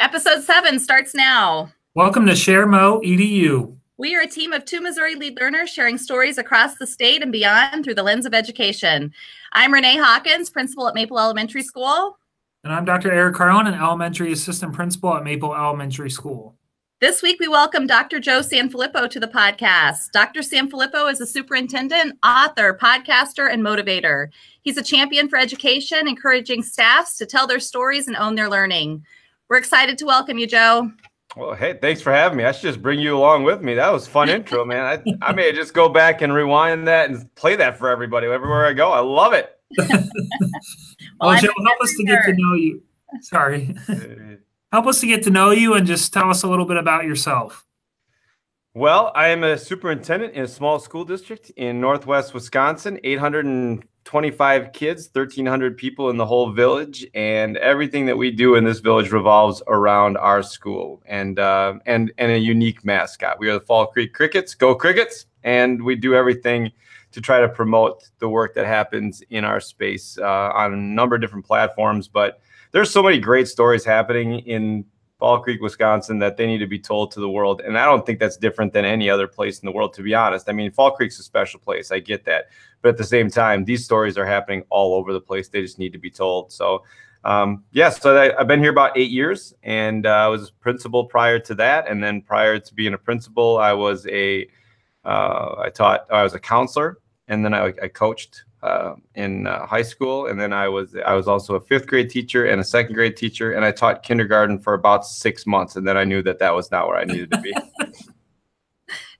Episode 7 starts now. Welcome to ShareMo EDU. We are a team of two Missouri lead learners sharing stories across the state and beyond through the lens of education. I'm Renee Hawkins, principal at Maple Elementary School. And I'm Dr. Eric Carlin, an elementary assistant principal at Maple Elementary School. This week, we welcome Dr. Joe Sanfelippo to the podcast. Dr. Sanfelippo is a superintendent, author, podcaster, and motivator. He's a champion for education, encouraging staffs to tell their stories and own their learning. We're excited to welcome you, Joe. Well, hey, thanks for having me. I should just bring you along with me. That was fun intro, man. I, I may just go back and rewind that and play that for everybody everywhere I go. I love it. well, well Joe, help us to get to know you. Sorry. help us to get to know you and just tell us a little bit about yourself. Well, I am a superintendent in a small school district in Northwest Wisconsin, 825 kids, 1,300 people in the whole village, and everything that we do in this village revolves around our school and uh, and and a unique mascot. We are the Fall Creek Crickets. Go Crickets! And we do everything to try to promote the work that happens in our space uh, on a number of different platforms. But there's so many great stories happening in Fall Creek, Wisconsin, that they need to be told to the world. And I don't think that's different than any other place in the world, to be honest. I mean, Fall Creek's a special place. I get that. But at the same time, these stories are happening all over the place. They just need to be told. So, um, yeah, so I, have been here about eight years and uh, I was principal prior to that. And then prior to being a principal, I was a, uh, I taught, I was a counselor and then I, I coached uh, in uh, high school, and then I was I was also a fifth grade teacher and a second grade teacher, and I taught kindergarten for about six months, and then I knew that that was not where I needed to be.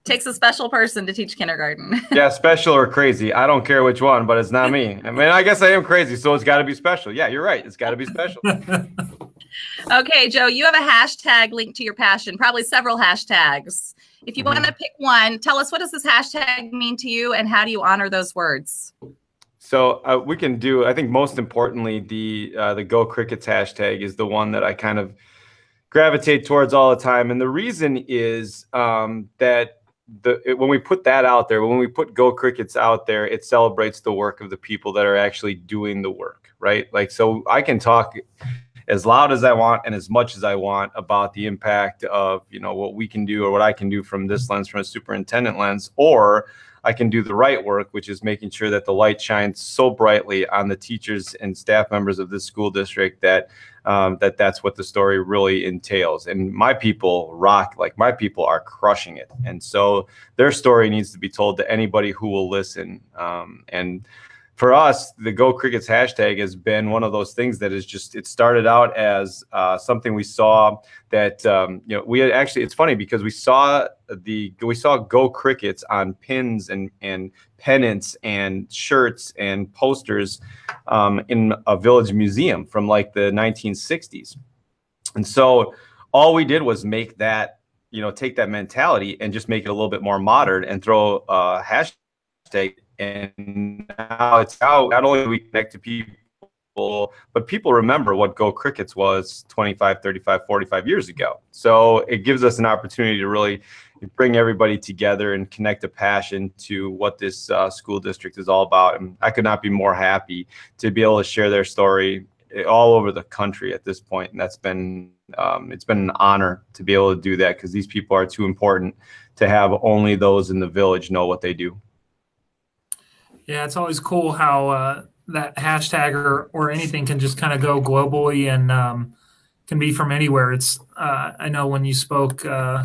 Takes a special person to teach kindergarten. yeah, special or crazy, I don't care which one, but it's not me. I mean, I guess I am crazy, so it's got to be special. Yeah, you're right. It's got to be special. okay, Joe, you have a hashtag linked to your passion, probably several hashtags. If you mm-hmm. want to pick one, tell us what does this hashtag mean to you and how do you honor those words? So uh, we can do. I think most importantly, the uh, the Go Crickets hashtag is the one that I kind of gravitate towards all the time, and the reason is um, that the it, when we put that out there, when we put Go Crickets out there, it celebrates the work of the people that are actually doing the work, right? Like, so I can talk as loud as I want and as much as I want about the impact of you know what we can do or what I can do from this lens, from a superintendent lens, or I can do the right work, which is making sure that the light shines so brightly on the teachers and staff members of this school district that um, that that's what the story really entails. And my people rock, like my people are crushing it, and so their story needs to be told to anybody who will listen. Um, and for us, the Go Crickets hashtag has been one of those things that is just, it started out as uh, something we saw that, um, you know, we actually, it's funny because we saw the, we saw Go Crickets on pins and, and pennants and shirts and posters um, in a village museum from like the 1960s. And so all we did was make that, you know, take that mentality and just make it a little bit more modern and throw a hashtag and now it's how not only we connect to people but people remember what go crickets was 25 35 45 years ago. So it gives us an opportunity to really bring everybody together and connect a passion to what this uh, school district is all about. And i could not be more happy to be able to share their story eh, all over the country at this point. And that's been um, it's been an honor to be able to do that because these people are too important to have only those in the village know what they do yeah, it's always cool how uh, that hashtag or, or anything can just kind of go globally and um, can be from anywhere. It's uh, I know when you spoke uh,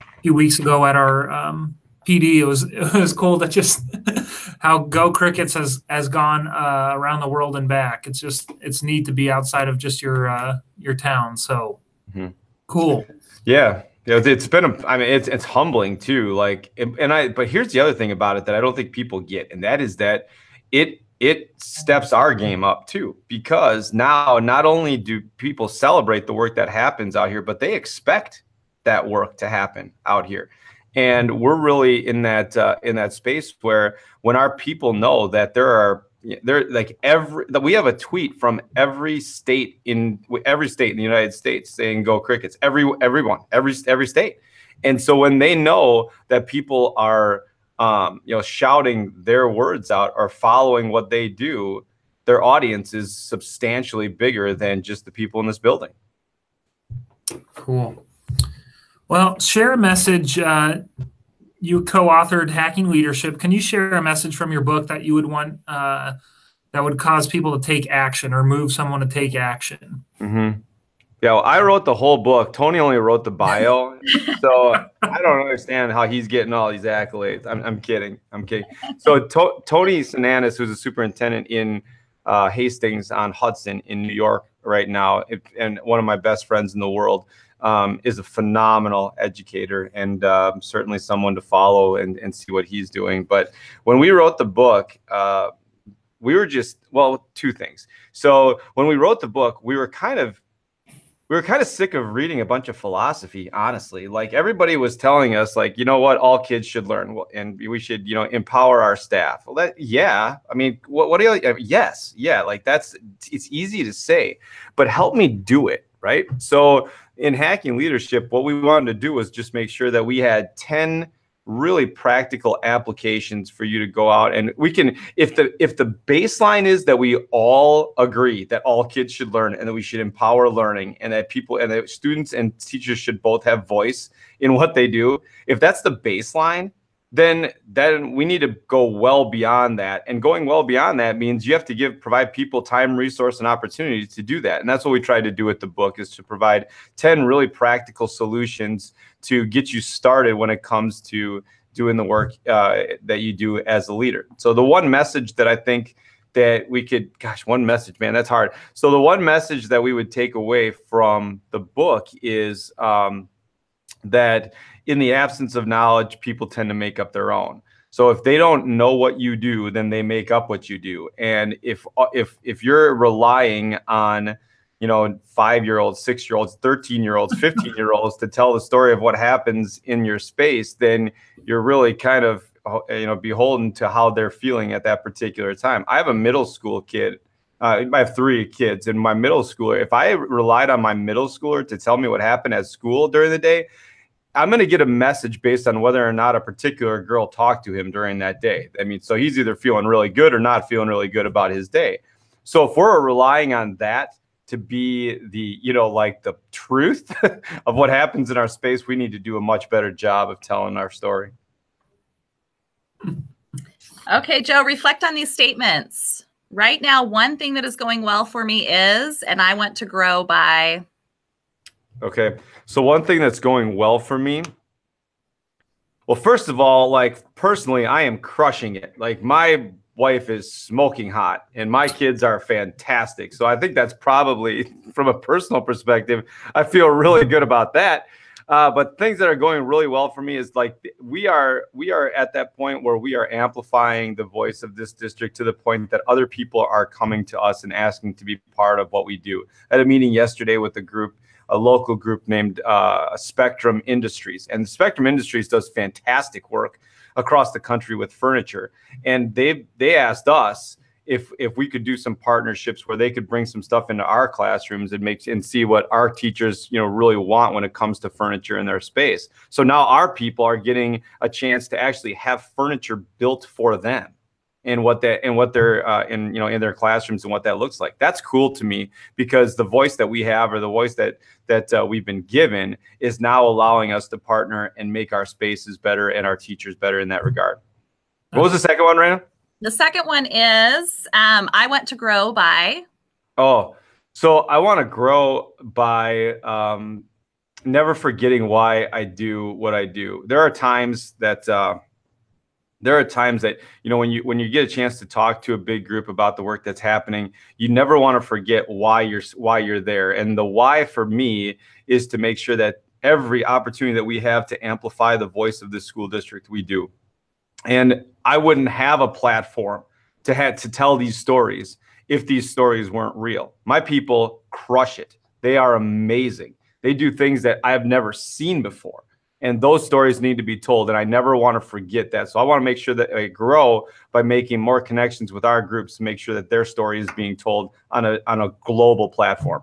a few weeks ago at our um, PD, it was it was cool that just how Go Crickets has has gone uh, around the world and back. It's just it's neat to be outside of just your uh, your town. So mm-hmm. cool. Yeah, yeah, it's been a, I mean, it's it's humbling too. Like, and I, but here's the other thing about it that I don't think people get, and that is that it it steps our game up too because now not only do people celebrate the work that happens out here, but they expect that work to happen out here, and we're really in that uh, in that space where when our people know that there are they're like every we have a tweet from every state in every state in the United States saying go crickets every everyone every every state and so when they know that people are um, you know shouting their words out or following what they do their audience is substantially bigger than just the people in this building Cool. Well, share a message. Uh, you co-authored Hacking Leadership. Can you share a message from your book that you would want uh, that would cause people to take action or move someone to take action? Mm-hmm. Yeah, well, I wrote the whole book. Tony only wrote the bio, so I don't understand how he's getting all these accolades. I'm, I'm kidding. I'm kidding. So to- Tony Sinanis, who's a superintendent in uh, Hastings on Hudson in New York right now, and one of my best friends in the world, um, is a phenomenal educator and um, certainly someone to follow and, and see what he's doing. But when we wrote the book, uh, we were just well, two things. So when we wrote the book, we were kind of we were kind of sick of reading a bunch of philosophy honestly. Like everybody was telling us like you know what? All kids should learn and we should you know empower our staff. Well that yeah. I mean what, what do you uh, yes yeah like that's it's easy to say but help me do it right? So in hacking leadership what we wanted to do was just make sure that we had 10 really practical applications for you to go out and we can if the if the baseline is that we all agree that all kids should learn and that we should empower learning and that people and that students and teachers should both have voice in what they do if that's the baseline then then we need to go well beyond that and going well beyond that means you have to give provide people time resource and opportunity to do that and that's what we tried to do with the book is to provide 10 really practical solutions to get you started when it comes to doing the work uh, that you do as a leader. So the one message that I think that we could, gosh, one message, man, that's hard. So the one message that we would take away from the book is um, that in the absence of knowledge, people tend to make up their own. So if they don't know what you do, then they make up what you do. And if if if you're relying on you know, five year olds, six year olds, 13 year olds, 15 year olds to tell the story of what happens in your space, then you're really kind of, you know, beholden to how they're feeling at that particular time. I have a middle school kid. Uh, I have three kids, and my middle schooler. If I relied on my middle schooler to tell me what happened at school during the day, I'm going to get a message based on whether or not a particular girl talked to him during that day. I mean, so he's either feeling really good or not feeling really good about his day. So if we're relying on that to be the you know like the truth of what happens in our space we need to do a much better job of telling our story okay joe reflect on these statements right now one thing that is going well for me is and i want to grow by okay so one thing that's going well for me well first of all like personally i am crushing it like my wife is smoking hot and my kids are fantastic. So I think that's probably from a personal perspective, I feel really good about that. Uh, but things that are going really well for me is like we are we are at that point where we are amplifying the voice of this district to the point that other people are coming to us and asking to be part of what we do. At a meeting yesterday with a group a local group named uh, Spectrum Industries. And Spectrum Industries does fantastic work across the country with furniture. And they they asked us if if we could do some partnerships where they could bring some stuff into our classrooms and make and see what our teachers you know really want when it comes to furniture in their space. So now our people are getting a chance to actually have furniture built for them and what that and what they're uh, in you know in their classrooms and what that looks like. That's cool to me because the voice that we have or the voice that that uh, we've been given is now allowing us to partner and make our spaces better and our teachers better in that regard. What was the second one, Rana? The second one is um, I want to grow by. Oh, so I want to grow by um, never forgetting why I do what I do. There are times that. Uh, there are times that you know when you when you get a chance to talk to a big group about the work that's happening you never want to forget why you're why you're there. And the why for me is to make sure that every opportunity that we have to amplify the voice of the school district we do. And i wouldn't have a platform to have to tell these stories if these stories weren't real. My people crush it. They are amazing. They do things that i've never seen before and those stories need to be told and i never want to forget that. So i want to make sure that i grow by making more connections with our groups to make sure that their story is being told on a on a global platform.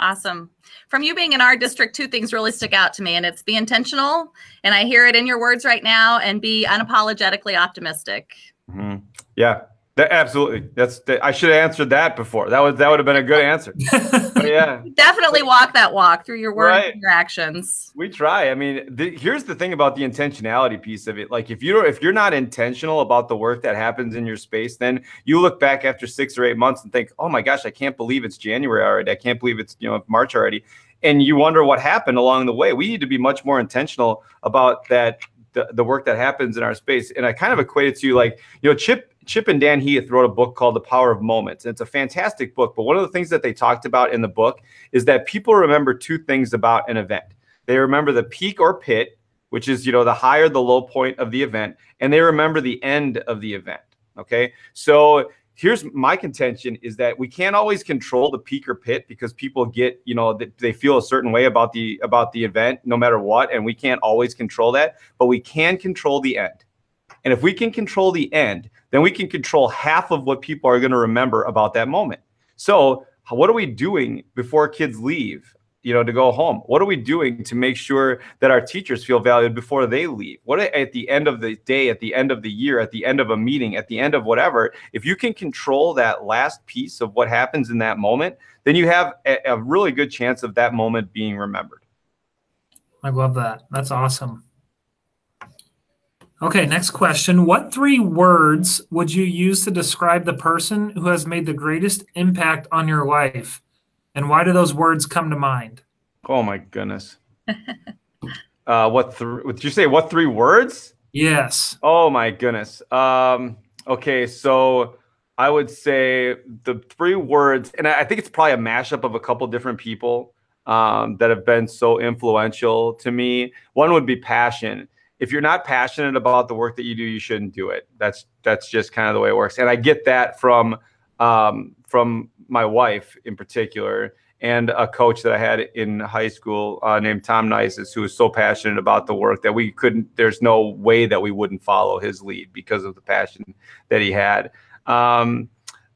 Awesome. From you being in our district two things really stick out to me and it's be intentional and i hear it in your words right now and be unapologetically optimistic. Mm-hmm. yeah That, absolutely. That's the, I should have answered that before. That was that would have been a good answer. But yeah, Definitely walk that walk through your words Right. and your actions. we try. I mean, the, here's the thing about the intentionality piece of it. Like if you don't, if you're not intentional about the work that happens in your space, then you look back after six or eight months and think, "Oh my gosh, I can't believe it's January already. I can't believe it's you know March already." And you wonder what happened along the way. We need to be much more intentional about that the, the work that happens in our space. And I kind of equate it to you, like, you know, Chip Chip and Dan Heath wrote a book called The Power of Moments. And it's a fantastic book. But one of the things that they talked about in the book is that people remember two things about an event. They remember the peak or pit, which is, you know, the high or the low point of the event, and they remember the end of the event. Okay. So here's my contention is that we can't always control the peak or pit because people get, you know, they feel a certain way about the about the event no matter what. And we can't always control that, but we can control the end. And if we can control the end, then we can control half of what people are going to remember about that moment. So, what are we doing before kids leave, you know, to go home? What are we doing to make sure that our teachers feel valued before they leave? What at the end of the day, at the end of the year, at the end of a meeting, at the end of whatever, if you can control that last piece of what happens in that moment, then you have a, a really good chance of that moment being remembered. I love that. That's awesome. Okay, next question. What three words would you use to describe the person who has made the greatest impact on your life? And why do those words come to mind? Oh my goodness. uh, what three? Did you say what three words? Yes. Oh my goodness. Um, okay, so I would say the three words, and I I think it's probably a mashup of a couple different people um, that have been so influential to me. One would be passion. If you're not passionate about the work that you do, you shouldn't do it. That's that's just kind of the way it works. And I get that from um, from my wife in particular, and a coach that I had in high school uh, named Tom Nices, who was so passionate about the work that we couldn't. There's no way that we wouldn't follow his lead because of the passion that he had. Um,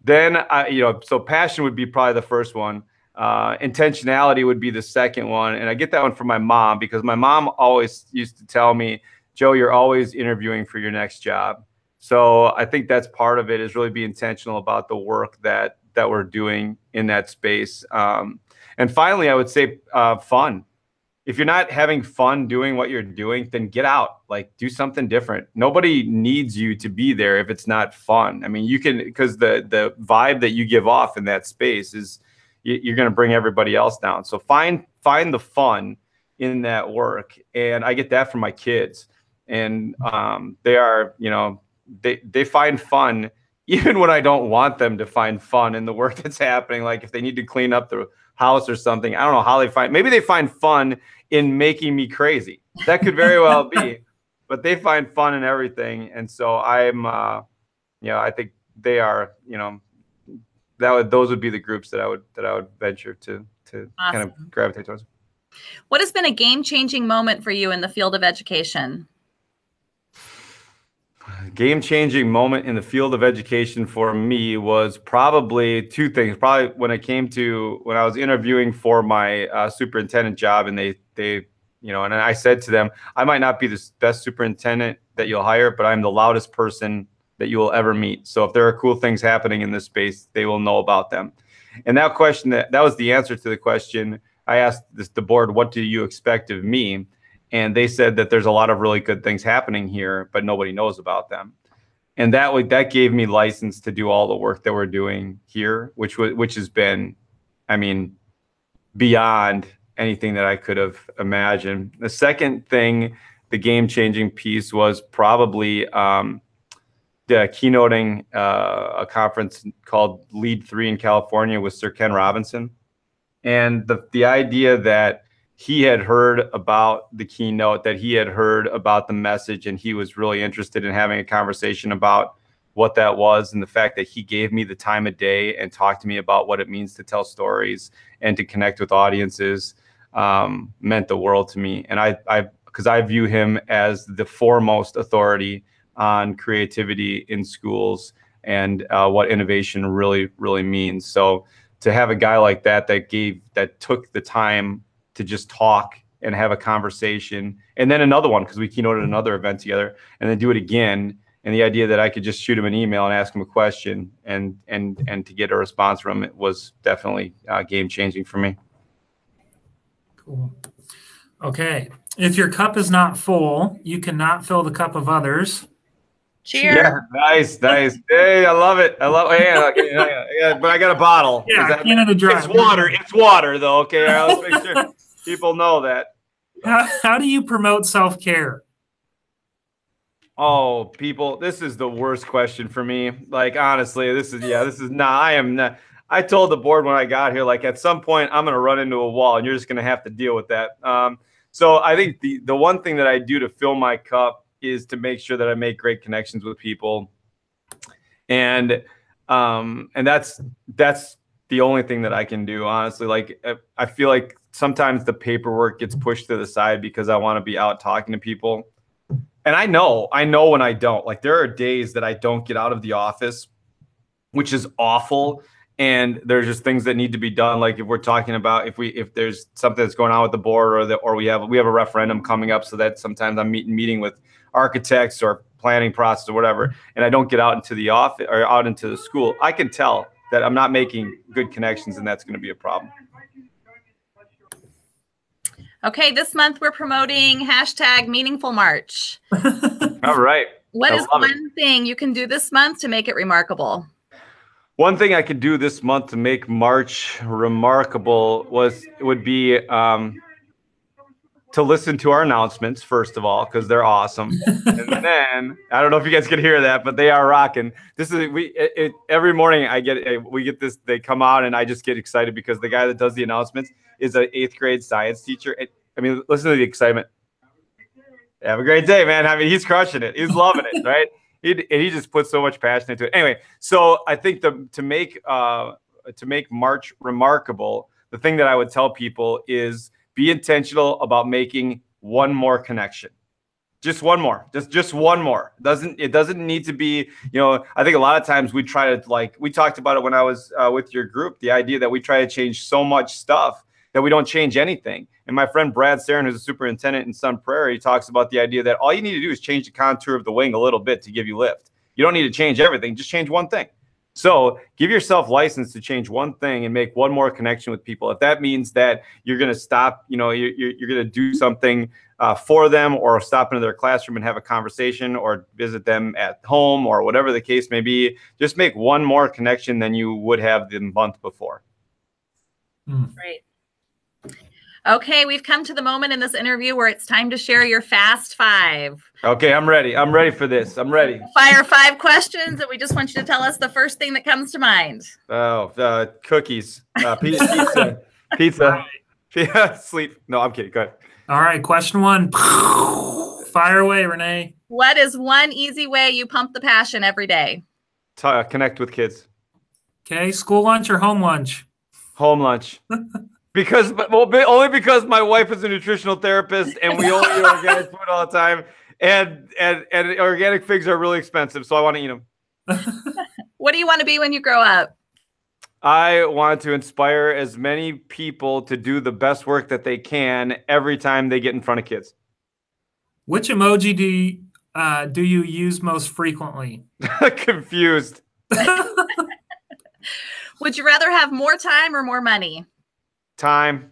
then I, you know, so passion would be probably the first one. Uh, intentionality would be the second one, and I get that one from my mom because my mom always used to tell me, "Joe, you're always interviewing for your next job." So I think that's part of it is really be intentional about the work that that we're doing in that space. Um, and finally, I would say uh, fun. If you're not having fun doing what you're doing, then get out. Like do something different. Nobody needs you to be there if it's not fun. I mean, you can because the the vibe that you give off in that space is you're going to bring everybody else down. So find find the fun in that work, and I get that from my kids, and um, they are you know they they find fun even when I don't want them to find fun in the work that's happening. Like if they need to clean up the house or something, I don't know how they find. Maybe they find fun in making me crazy. That could very well be, but they find fun in everything, and so I'm, uh, you know, I think they are, you know, that would those would be the groups that I would that I would venture to to kind of gravitate towards. What has been a game changing moment for you in the field of education? game changing moment in the field of education for me was probably two things. Probably when I came to when I was interviewing for my uh, superintendent job, and they they you know, and I said to them, I might not be the best superintendent that you'll hire, but I'm the loudest person that you will ever meet. So if there are cool things happening in this space, they will know about them. And that question that that was the answer to the question I asked this, the board, what do you expect of me? and they said that there's a lot of really good things happening here, but nobody knows about them. And that would that gave me license to do all the work that we're doing here, which was which has been, I mean, beyond anything that I could have imagined. The second thing, the game changing piece was probably um, the keynoting uh, a conference called Lead Three in California with Sir Ken Robinson, and the the idea that he had heard about the keynote, that he had heard about the message, and he was really interested in having a conversation about what that was and the fact that he gave me the time of day and talked to me about what it means to tell stories and to connect with audiences um, meant the world to me. And I, I, because I view him as the foremost authority on creativity in schools and uh, what innovation really, really means. So to have a guy like that that gave that took the time to just talk and have a conversation and then another one because we keynoted another event together and then do it again and the idea that I could just shoot him an email and ask him a question and and and to get a response from it was definitely uh, game changing for me. Cool. Okay. If your cup is not full, you cannot fill the cup of others. Cheers. Yeah, nice, nice. Hey, I love it. I love. Yeah, yeah, yeah, but I got a bottle. Yeah, Is that- Canada Dry. it's water. It's water, though. Okay, All right, let's make sure people know that. How, how do you promote self care? Oh, people, this is the worst question for me. Like, honestly, this is yeah, this is not. I am not. I told the board when I got here, like at some point I'm gonna run into a wall, and you're just gonna have to deal with that. Um, so I think the the one thing that I do to fill my cup is to make sure that I make great connections with people, and um, and that's that's the only thing that I can do, honestly. Like, I- I feel like sometimes the paperwork gets pushed to the side because I want to be out talking to people and I know, I know when I don't. Like there are days that I don't get out of the office, which is awful. And there's just things that need to be done. Like if we're talking about if we if there's something that's going on with the board or that or we have we have a referendum coming up, so that sometimes I'm meeting meeting with architects or planning process or whatever, and I don't get out into the office or out into the school. I can tell that I'm not making good connections, and that's going to be a problem. Okay, this month we're promoting hashtag Meaningful March. All right. What I is love it. one thing you can do this month to make it remarkable? One thing I could do this month to make March remarkable was would be um, to listen to our announcements first of all because they're awesome, and then I don't know if you guys can hear that, but they are rocking. This is we it, it, every morning I get eh, we get this they come out and I just get excited because the guy that does the announcements is an eighth grade science teacher. And, I mean, listen to the excitement. Have a great day, man. I mean, he's crushing it. He's loving it, right? He, and he just puts so much passion into it. Anyway, so I think the to make uh, to make March remarkable, the thing that I would tell people is be intentional about making one more connection. Just one more. Just just one more. Doesn't it doesn't need to be, you know, I think a lot of times we try to like we talked about it when I was uh, with your group, the idea that we try to change so much stuff that we don't change anything. And my friend Brad Saron, who's a superintendent in Sun Prairie, talks about the idea that all you need to do is change the contour of the wing a little bit to give you lift. You don't need to change everything, just change one thing. So give yourself license to change one thing and make one more connection with people. If that means that you're going to stop, you know, you're, you're, you're going to do something uh, for them or stop into their classroom and have a conversation or visit them at home or whatever the case may be, just make one more connection than you would have the month before. Great. Okay, we've come to the moment in this interview where it's time to share your fast five. Okay, I'm ready. I'm ready for this. I'm ready. Fire five questions, and we just want you to tell us the first thing that comes to mind. Oh, uh, cookies, uh, pizza, pizza, pizza, sleep. No, I'm kidding. Go ahead. All right, question one. Fire away, Renee. What is one easy way you pump the passion every day? T- uh, connect with kids. Okay, school lunch or home lunch? Home lunch. Because, well, be- only because my wife is a nutritional therapist and we only eat organic food all the time, and and and organic figs are really expensive, so I want to eat them. What do you want to be when you grow up? I want to inspire as many people to do the best work that they can every time they get in front of kids. Which emoji do you, uh, do you use most frequently? Confused. Would you rather have more time or more money? Time.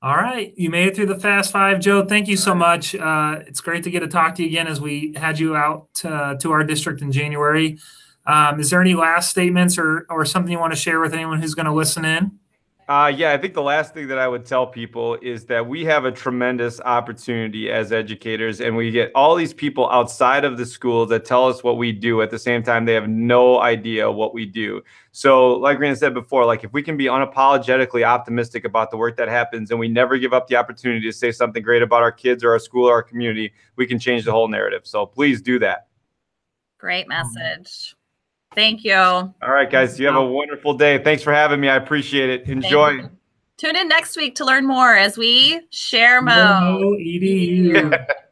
All right, you made it through the fast five, Joe. Thank you so much. Uh, it's great to get to talk to you again as we had you out uh, to our district in January. Um, is there any last statements or or something you want to share with anyone who's going to listen in? Uh, yeah, I think the last thing that I would tell people is that we have a tremendous opportunity as educators, and we get all these people outside of the schools that tell us what we do. At the same time, they have no idea what we do. So, like Rena said before, like if we can be unapologetically optimistic about the work that happens, and we never give up the opportunity to say something great about our kids or our school or our community, we can change the whole narrative. So, please do that. Great message. Thank you. All right, guys, you have a wonderful day. Thanks for having me. I appreciate it. Enjoy. Tune in next week to learn more as we share mo. No, EDU.